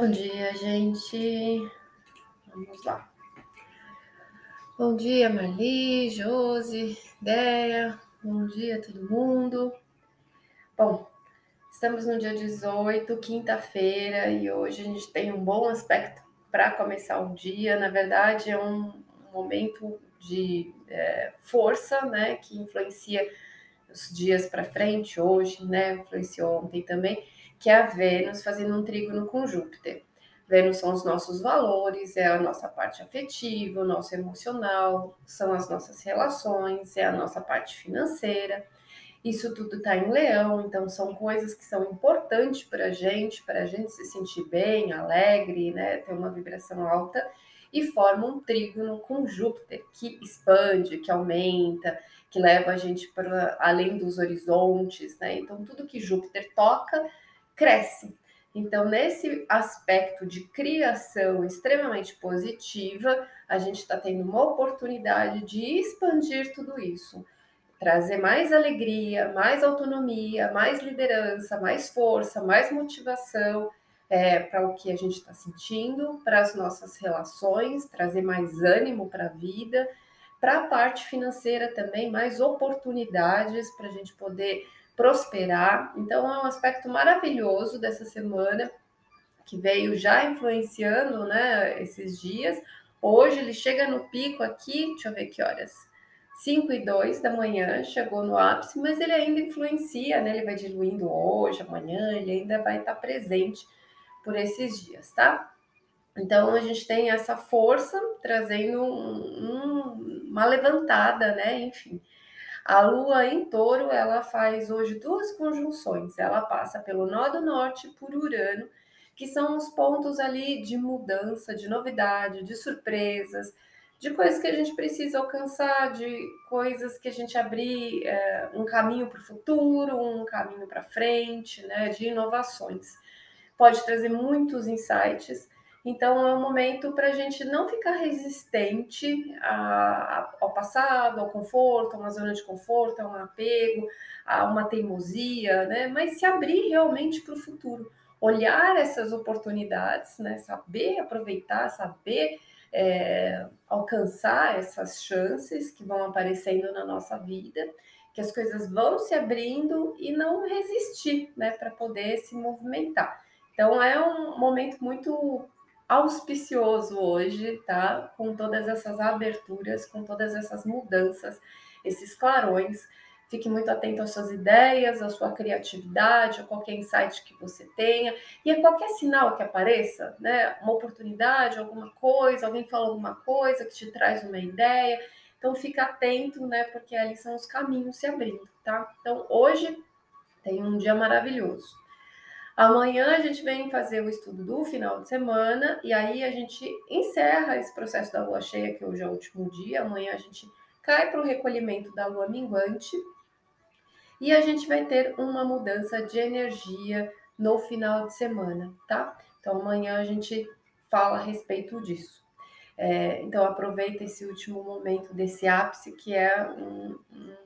Bom dia, gente. Vamos lá. Bom dia, Marli, Josi, Deia. Bom dia, todo mundo. Bom, estamos no dia 18, quinta-feira, e hoje a gente tem um bom aspecto para começar o dia. Na verdade, é um momento de é, força, né, que influencia os dias para frente, hoje, né, influenciou ontem também que é a Vênus fazendo um trígono com Júpiter. Vênus são os nossos valores, é a nossa parte afetiva, o nosso emocional, são as nossas relações, é a nossa parte financeira. Isso tudo está em leão, então são coisas que são importantes para a gente, para a gente se sentir bem, alegre, né, ter uma vibração alta, e forma um trígono com Júpiter, que expande, que aumenta, que leva a gente para além dos horizontes, né? Então, tudo que Júpiter toca cresce. Então, nesse aspecto de criação extremamente positiva, a gente está tendo uma oportunidade de expandir tudo isso, trazer mais alegria, mais autonomia, mais liderança, mais força, mais motivação é, para o que a gente está sentindo, para as nossas relações, trazer mais ânimo para a vida, para a parte financeira também, mais oportunidades para a gente poder prosperar. Então, é um aspecto maravilhoso dessa semana que veio já influenciando, né, esses dias. Hoje ele chega no pico aqui, deixa eu ver que horas. 5 e 2 da manhã, chegou no ápice, mas ele ainda influencia, né? Ele vai diluindo hoje, amanhã, ele ainda vai estar presente por esses dias, tá? Então a gente tem essa força trazendo um, um, uma levantada, né? Enfim, a Lua em Touro, ela faz hoje duas conjunções. Ela passa pelo nó do norte por Urano, que são os pontos ali de mudança, de novidade, de surpresas, de coisas que a gente precisa alcançar, de coisas que a gente abrir é, um caminho para o futuro, um caminho para frente, né, de inovações. Pode trazer muitos insights então, é um momento para a gente não ficar resistente a, ao passado, ao conforto, a uma zona de conforto, a um apego, a uma teimosia, né? Mas se abrir realmente para o futuro, olhar essas oportunidades, né? Saber aproveitar, saber é, alcançar essas chances que vão aparecendo na nossa vida, que as coisas vão se abrindo e não resistir, né? Para poder se movimentar. Então, é um momento muito auspicioso hoje, tá? Com todas essas aberturas, com todas essas mudanças, esses clarões. Fique muito atento às suas ideias, à sua criatividade, a qualquer insight que você tenha e a qualquer sinal que apareça, né? Uma oportunidade, alguma coisa, alguém fala alguma coisa que te traz uma ideia. Então fica atento, né? Porque ali são os caminhos se abrindo, tá? Então hoje tem um dia maravilhoso. Amanhã a gente vem fazer o estudo do final de semana e aí a gente encerra esse processo da lua cheia, que hoje é o último dia. Amanhã a gente cai para o recolhimento da lua minguante e a gente vai ter uma mudança de energia no final de semana, tá? Então amanhã a gente fala a respeito disso. É, então aproveita esse último momento desse ápice que é um,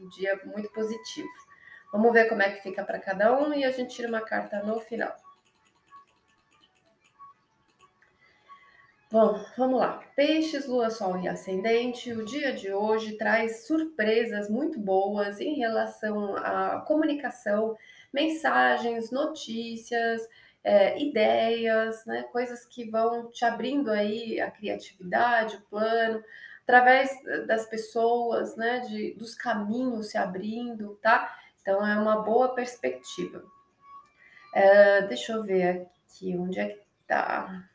um dia muito positivo. Vamos ver como é que fica para cada um e a gente tira uma carta no final. Bom, vamos lá. Peixes, Lua, Sol e Ascendente. O dia de hoje traz surpresas muito boas em relação à comunicação, mensagens, notícias, é, ideias, né? Coisas que vão te abrindo aí a criatividade, o plano, através das pessoas, né? De, dos caminhos se abrindo, tá? Então, é uma boa perspectiva. É, deixa eu ver aqui, onde é que está?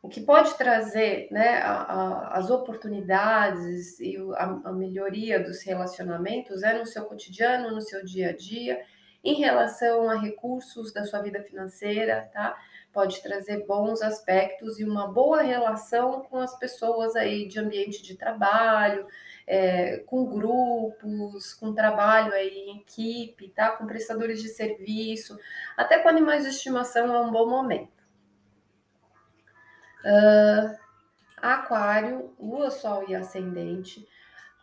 O que pode trazer né, a, a, as oportunidades e a, a melhoria dos relacionamentos é no seu cotidiano, no seu dia a dia, em relação a recursos da sua vida financeira, tá? Pode trazer bons aspectos e uma boa relação com as pessoas aí de ambiente de trabalho, é, com grupos, com trabalho aí em equipe, tá? Com prestadores de serviço, até com animais de estimação é um bom momento. Uh, aquário, Lua, Sol e Ascendente.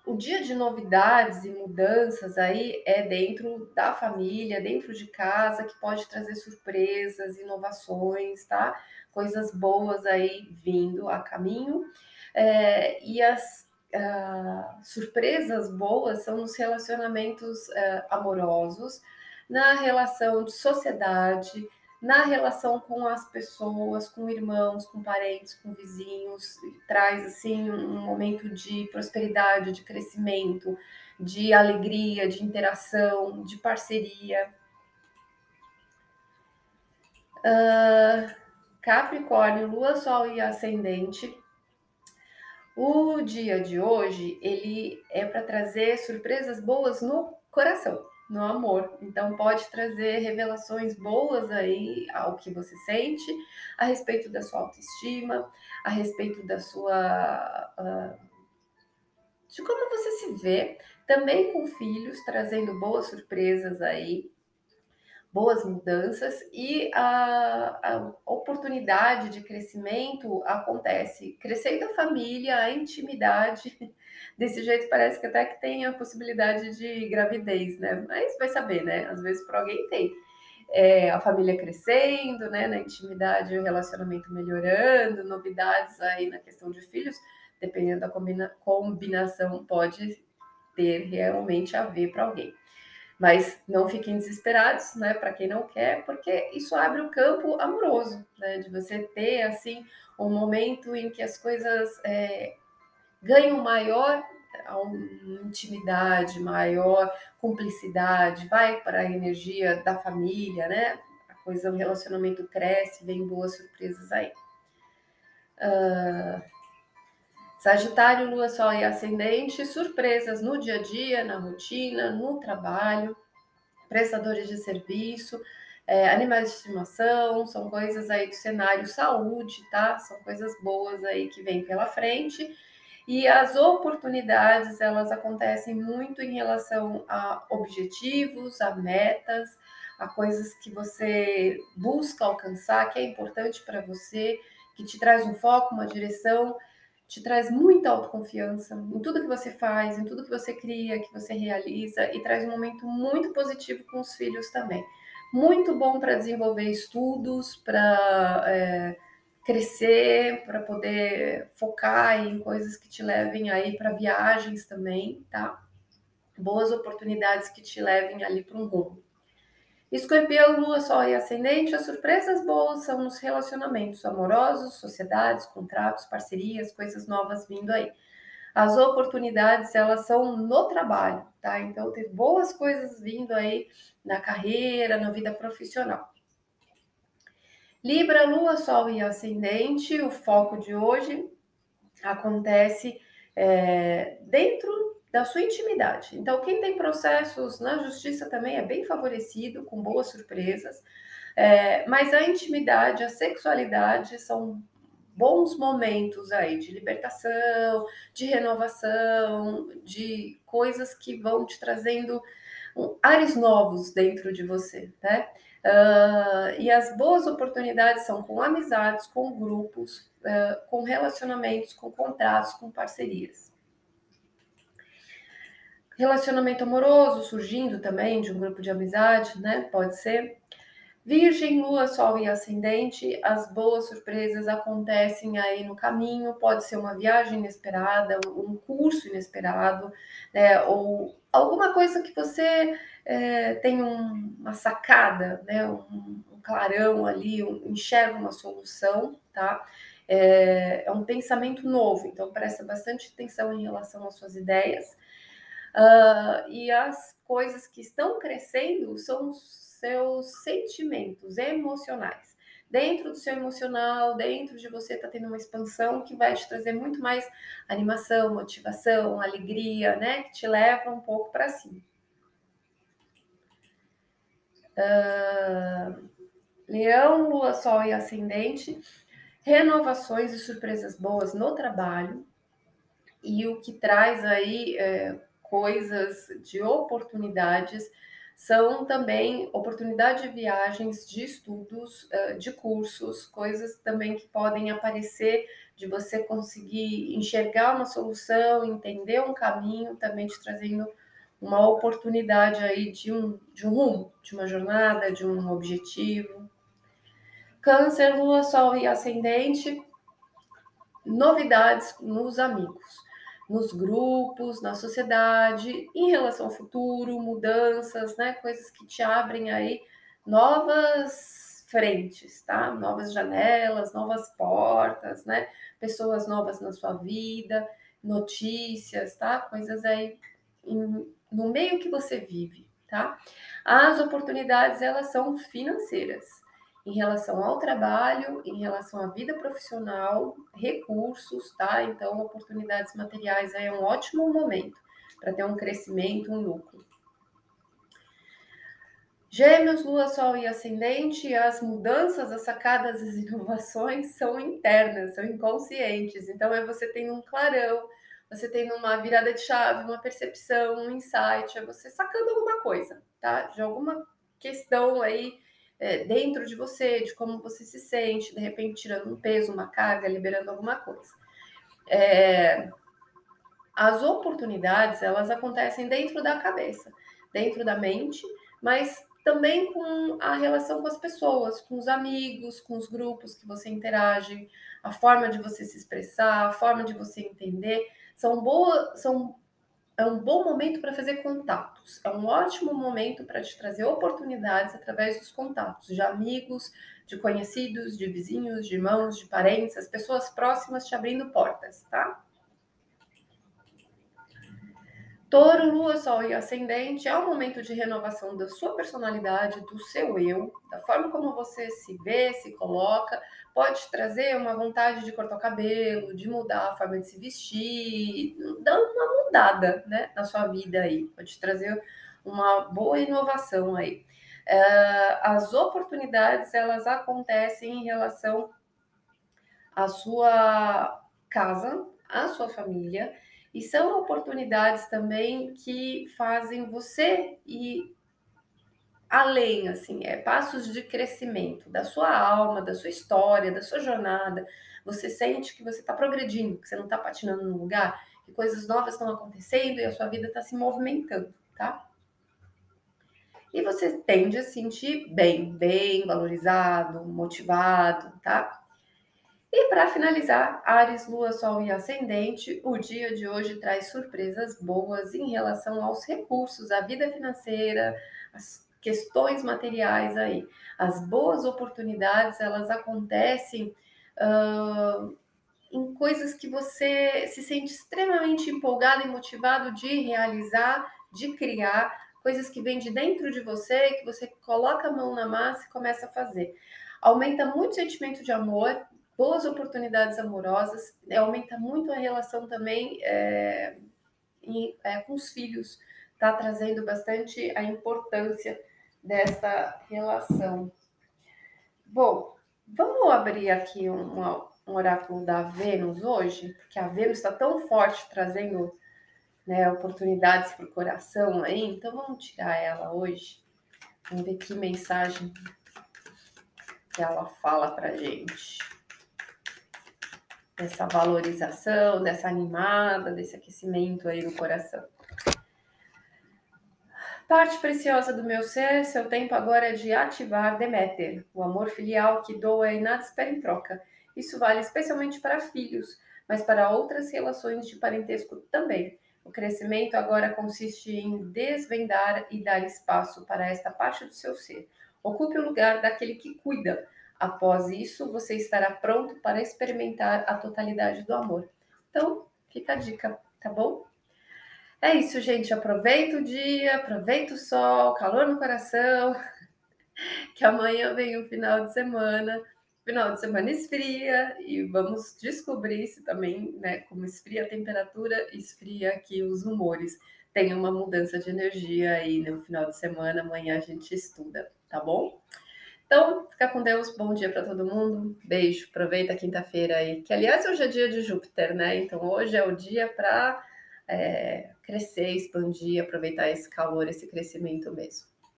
O dia de novidades e mudanças aí é dentro da família, dentro de casa, que pode trazer surpresas, inovações, tá? Coisas boas aí vindo a caminho. É, e as uh, surpresas boas são nos relacionamentos uh, amorosos, na relação de sociedade, na relação com as pessoas, com irmãos, com parentes, com vizinhos, traz assim um momento de prosperidade, de crescimento, de alegria, de interação, de parceria. Uh, Capricórnio, Lua, Sol e Ascendente. O dia de hoje ele é para trazer surpresas boas no coração no amor. Então pode trazer revelações boas aí ao que você sente, a respeito da sua autoestima, a respeito da sua uh, de como você se vê, também com filhos, trazendo boas surpresas aí boas mudanças e a, a, oportunidade de crescimento acontece crescendo a família, a intimidade. Desse jeito parece que até que tem a possibilidade de gravidez, né? Mas vai saber, né? Às vezes para alguém tem. É, a família crescendo, né? Na intimidade, o relacionamento melhorando, novidades aí na questão de filhos, dependendo da combina combinação, pode ter realmente a ver para alguém. Mas não fiquem desesperados, né? Para quem não quer, porque isso abre o campo amoroso, né? De você ter assim um momento em que as coisas é, ganham maior intimidade, maior cumplicidade, vai para a energia da família, né? A coisa, o relacionamento cresce, vem boas surpresas aí. Uh, Sagitário, Lua, Sol e Ascendente, surpresas no dia a dia, na rotina, no trabalho, prestadores de serviço, é, animais de estimação, são coisas aí do cenário saúde, tá? São coisas boas aí que vêm pela frente. E as oportunidades, elas acontecem muito em relação a objetivos, a metas, a coisas que você busca alcançar, que é importante para você, que te traz um foco, uma direção te traz muita autoconfiança em tudo que você faz, em tudo que você cria, que você realiza e traz um momento muito positivo com os filhos também. Muito bom para desenvolver estudos, para é, crescer, para poder focar em coisas que te levem aí para viagens também, tá? Boas oportunidades que te levem ali para um rumo. Escorpião, Lua, Sol e Ascendente, as surpresas boas são nos relacionamentos amorosos, sociedades, contratos, parcerias, coisas novas vindo aí. As oportunidades, elas são no trabalho, tá? Então, tem boas coisas vindo aí na carreira, na vida profissional. Libra, Lua, Sol e Ascendente, o foco de hoje acontece é, dentro da sua intimidade. Então, quem tem processos na justiça também é bem favorecido, com boas surpresas, é, mas a intimidade, a sexualidade são bons momentos aí de libertação, de renovação, de coisas que vão te trazendo ares novos dentro de você, né? Uh, e as boas oportunidades são com amizades, com grupos, uh, com relacionamentos, com contratos, com parcerias. Relacionamento amoroso surgindo também de um grupo de amizade, né? Pode ser. Virgem, Lua, Sol e Ascendente, as boas surpresas acontecem aí no caminho, pode ser uma viagem inesperada, um curso inesperado, né? ou alguma coisa que você é, tem um, uma sacada, né? Um, um, clarão ali, um, enxerga uma solução, tá? É, é um pensamento novo, então presta bastante atenção em relação às suas ideias. Uh, e as coisas que estão crescendo são os seus sentimentos emocionais. Dentro do seu emocional, dentro de você está tendo uma expansão que vai te trazer muito mais animação, motivação, alegria, né? Que te leva um pouco para cima. Uh, Leão, Lua, Sol e Ascendente, renovações e surpresas boas no trabalho. E o que traz aí é, coisas, de oportunidades, são também oportunidade de viagens, de estudos, de cursos, coisas também que podem aparecer de você conseguir enxergar uma solução, entender um caminho, também te trazendo uma oportunidade aí de um, de um rumo, de uma jornada, de um objetivo. Câncer, Lua, Sol e Ascendente, novidades nos amigos, nos grupos, na sociedade, em relação ao futuro, mudanças, né? Coisas que te abrem aí novas frentes, tá? Novas janelas, novas portas, né? Pessoas novas na sua vida, notícias, tá? Coisas aí em, no meio que você vive, tá? As oportunidades, elas são financeiras em relação ao trabalho, em relação à vida profissional, recursos, tá? Então, oportunidades materiais é um ótimo momento para ter um crescimento, um lucro. Gêmeos, Lua, Sol e Ascendente, as mudanças, as sacadas, as inovações são internas, são inconscientes. Então, é você tendo um clarão, você tendo uma virada de chave, uma percepção, um insight, é você sacando alguma coisa, tá? De alguma questão aí é, dentro de você, de como você se sente, de repente tirando um peso, uma carga, liberando alguma coisa. É, as oportunidades, elas acontecem dentro da cabeça, dentro da mente, mas também com a relação com as pessoas, com os amigos, com os grupos que você interage, a forma de você se expressar, a forma de você entender são boas, são é um bom momento para fazer contatos. É um ótimo momento para te trazer oportunidades através dos contatos de amigos, de conhecidos, de vizinhos, de irmãos, de parentes, as pessoas próximas te abrindo portas, tá? Touro, Lua, Sol e Ascendente é um momento de renovação da sua personalidade, do seu eu, da forma como você se vê, se coloca. Pode trazer uma vontade de cortar o cabelo, de mudar a forma de se vestir, dar uma mudada né, na sua vida aí. Pode trazer uma boa inovação aí. Uh, as oportunidades elas acontecem em relação à sua casa, à sua família e são oportunidades também que fazem você ir além, assim, é passos de crescimento da sua alma, da sua história, da sua jornada. Você sente que você está progredindo, que você não está patinando no lugar, que coisas novas estão acontecendo e a sua vida está se movimentando, tá? E você tende a se sentir bem, bem valorizado, motivado, tá? E para finalizar, Ares, Lua, Sol e Ascendente, o dia de hoje traz surpresas boas em relação aos recursos, à vida financeira, as questões materiais aí. As boas oportunidades, elas acontecem uh, em coisas que você se sente extremamente empolgado e motivado de realizar, de criar, coisas que vêm de dentro de você, que você coloca a mão na massa e começa a fazer. Aumenta muito o sentimento de amor, boas oportunidades amorosas, né, aumenta muito a relação também é, em, é, com os filhos, está trazendo bastante a importância dessa relação. Bom, vamos abrir aqui um, um oráculo da Vênus hoje, porque a Vênus está tão forte trazendo né, oportunidades para o coração aí, então vamos tirar ela hoje. Vamos ver que mensagem que ela fala para gente dessa valorização, dessa animada, desse aquecimento aí no coração. Parte preciosa do meu ser, seu tempo agora é de ativar Deméter, o amor filial que doa e nada espera em troca. Isso vale especialmente para filhos, mas para outras relações de parentesco também. O crescimento agora consiste em desvendar e dar espaço para esta parte do seu ser. Ocupe o lugar daquele que cuida, Após isso, você estará pronto para experimentar a totalidade do amor. Então, fica a dica, tá bom? É isso, gente. Aproveita o dia, aproveita o sol, calor no coração, que amanhã vem o final de semana. Final de semana esfria e vamos descobrir se também, né, como esfria a temperatura, esfria aqui os humores. Tem uma mudança de energia aí no final de semana, amanhã a gente estuda, tá bom? Então, fica com Deus, bom dia para todo mundo. Beijo, aproveita a quinta-feira aí, que aliás hoje é dia de Júpiter, né? Então hoje é o dia para é, crescer, expandir, aproveitar esse calor, esse crescimento mesmo.